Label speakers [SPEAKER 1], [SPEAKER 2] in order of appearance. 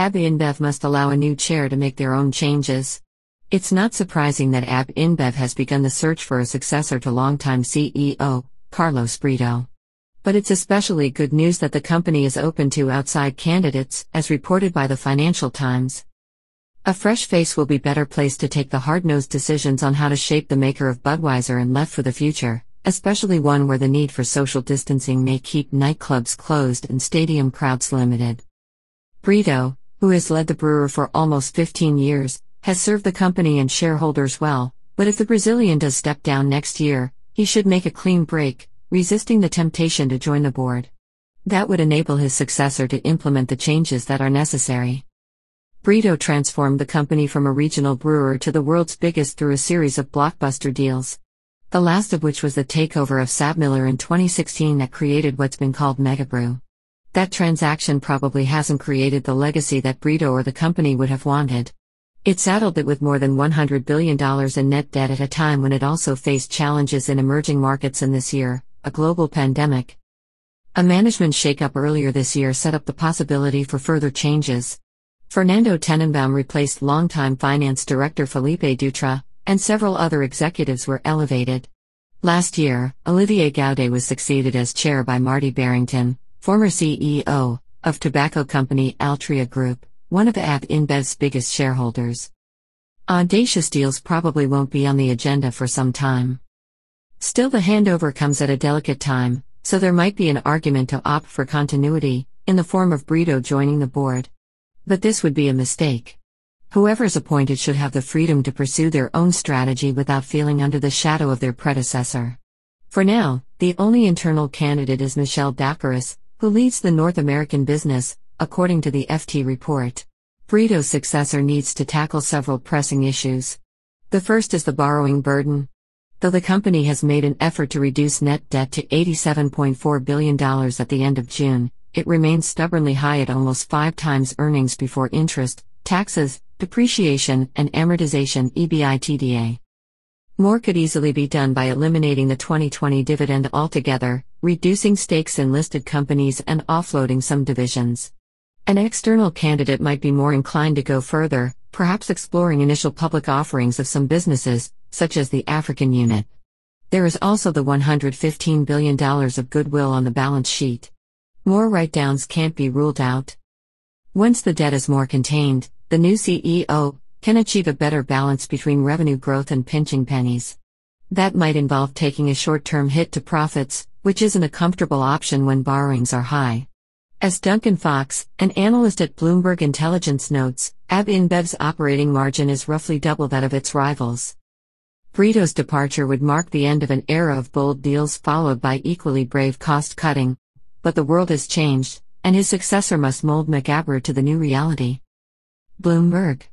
[SPEAKER 1] AB InBev must allow a new chair to make their own changes. It's not surprising that AB InBev has begun the search for a successor to longtime CEO, Carlos Brito. But it's especially good news that the company is open to outside candidates, as reported by the Financial Times. A fresh face will be better placed to take the hard nosed decisions on how to shape the maker of Budweiser and Leffe for the future, especially one where the need for social distancing may keep nightclubs closed and stadium crowds limited. Brito, who has led the brewer for almost 15 years, has served the company and shareholders well, but if the Brazilian does step down next year, he should make a clean break, resisting the temptation to join the board. That would enable his successor to implement the changes that are necessary. Brito transformed the company from a regional brewer to the world's biggest through a series of blockbuster deals. The last of which was the takeover of SABMiller in 2016 that created what's been called Megabrew. That transaction probably hasn't created the legacy that Brito or the company would have wanted. It saddled it with more than $100 billion in net debt at a time when it also faced challenges in emerging markets and this year, a global pandemic. A management shakeup earlier this year set up the possibility for further changes. Fernando Tennenbaum replaced longtime finance director Felipe Dutra, and several other executives were elevated. Last year, Olivier Goudet was succeeded as chair by Marty Barrington, former CEO of tobacco company Altria Group one of AB InBev's biggest shareholders. Audacious deals probably won't be on the agenda for some time. Still, the handover comes at a delicate time, so there might be an argument to opt for continuity, in the form of Brito joining the board. But this would be a mistake. Whoever's appointed should have the freedom to pursue their own strategy without feeling under the shadow of their predecessor. For now, the only internal candidate is Michel Doukeris, who leads the North American business, according to the FT report. Brito's successor needs to tackle several pressing issues. The first is the borrowing burden. Though the company has made an effort to reduce net debt to $87.4 billion at the end of June, it remains stubbornly high at almost five times earnings before interest, taxes, depreciation, and amortization EBITDA. More could easily be done by eliminating the 2020 dividend altogether, reducing stakes in listed companies, and offloading some divisions. An external candidate might be more inclined to go further, perhaps exploring initial public offerings of some businesses, such as the African unit. There is also the $115 billion of goodwill on the balance sheet. More write downs can't be ruled out. Once the debt is more contained, the new CEO can achieve a better balance between revenue growth and pinching pennies. That might involve taking a short term hit to profits, which isn't a comfortable option when borrowings are high. As Duncan Fox, an analyst at Bloomberg Intelligence notes, AB InBev's operating margin is roughly double that of its rivals. Brito's departure would mark the end of an era of bold deals followed by equally brave cost cutting. But the world has changed, and his successor must mold Megabrew to the new reality. Bloomberg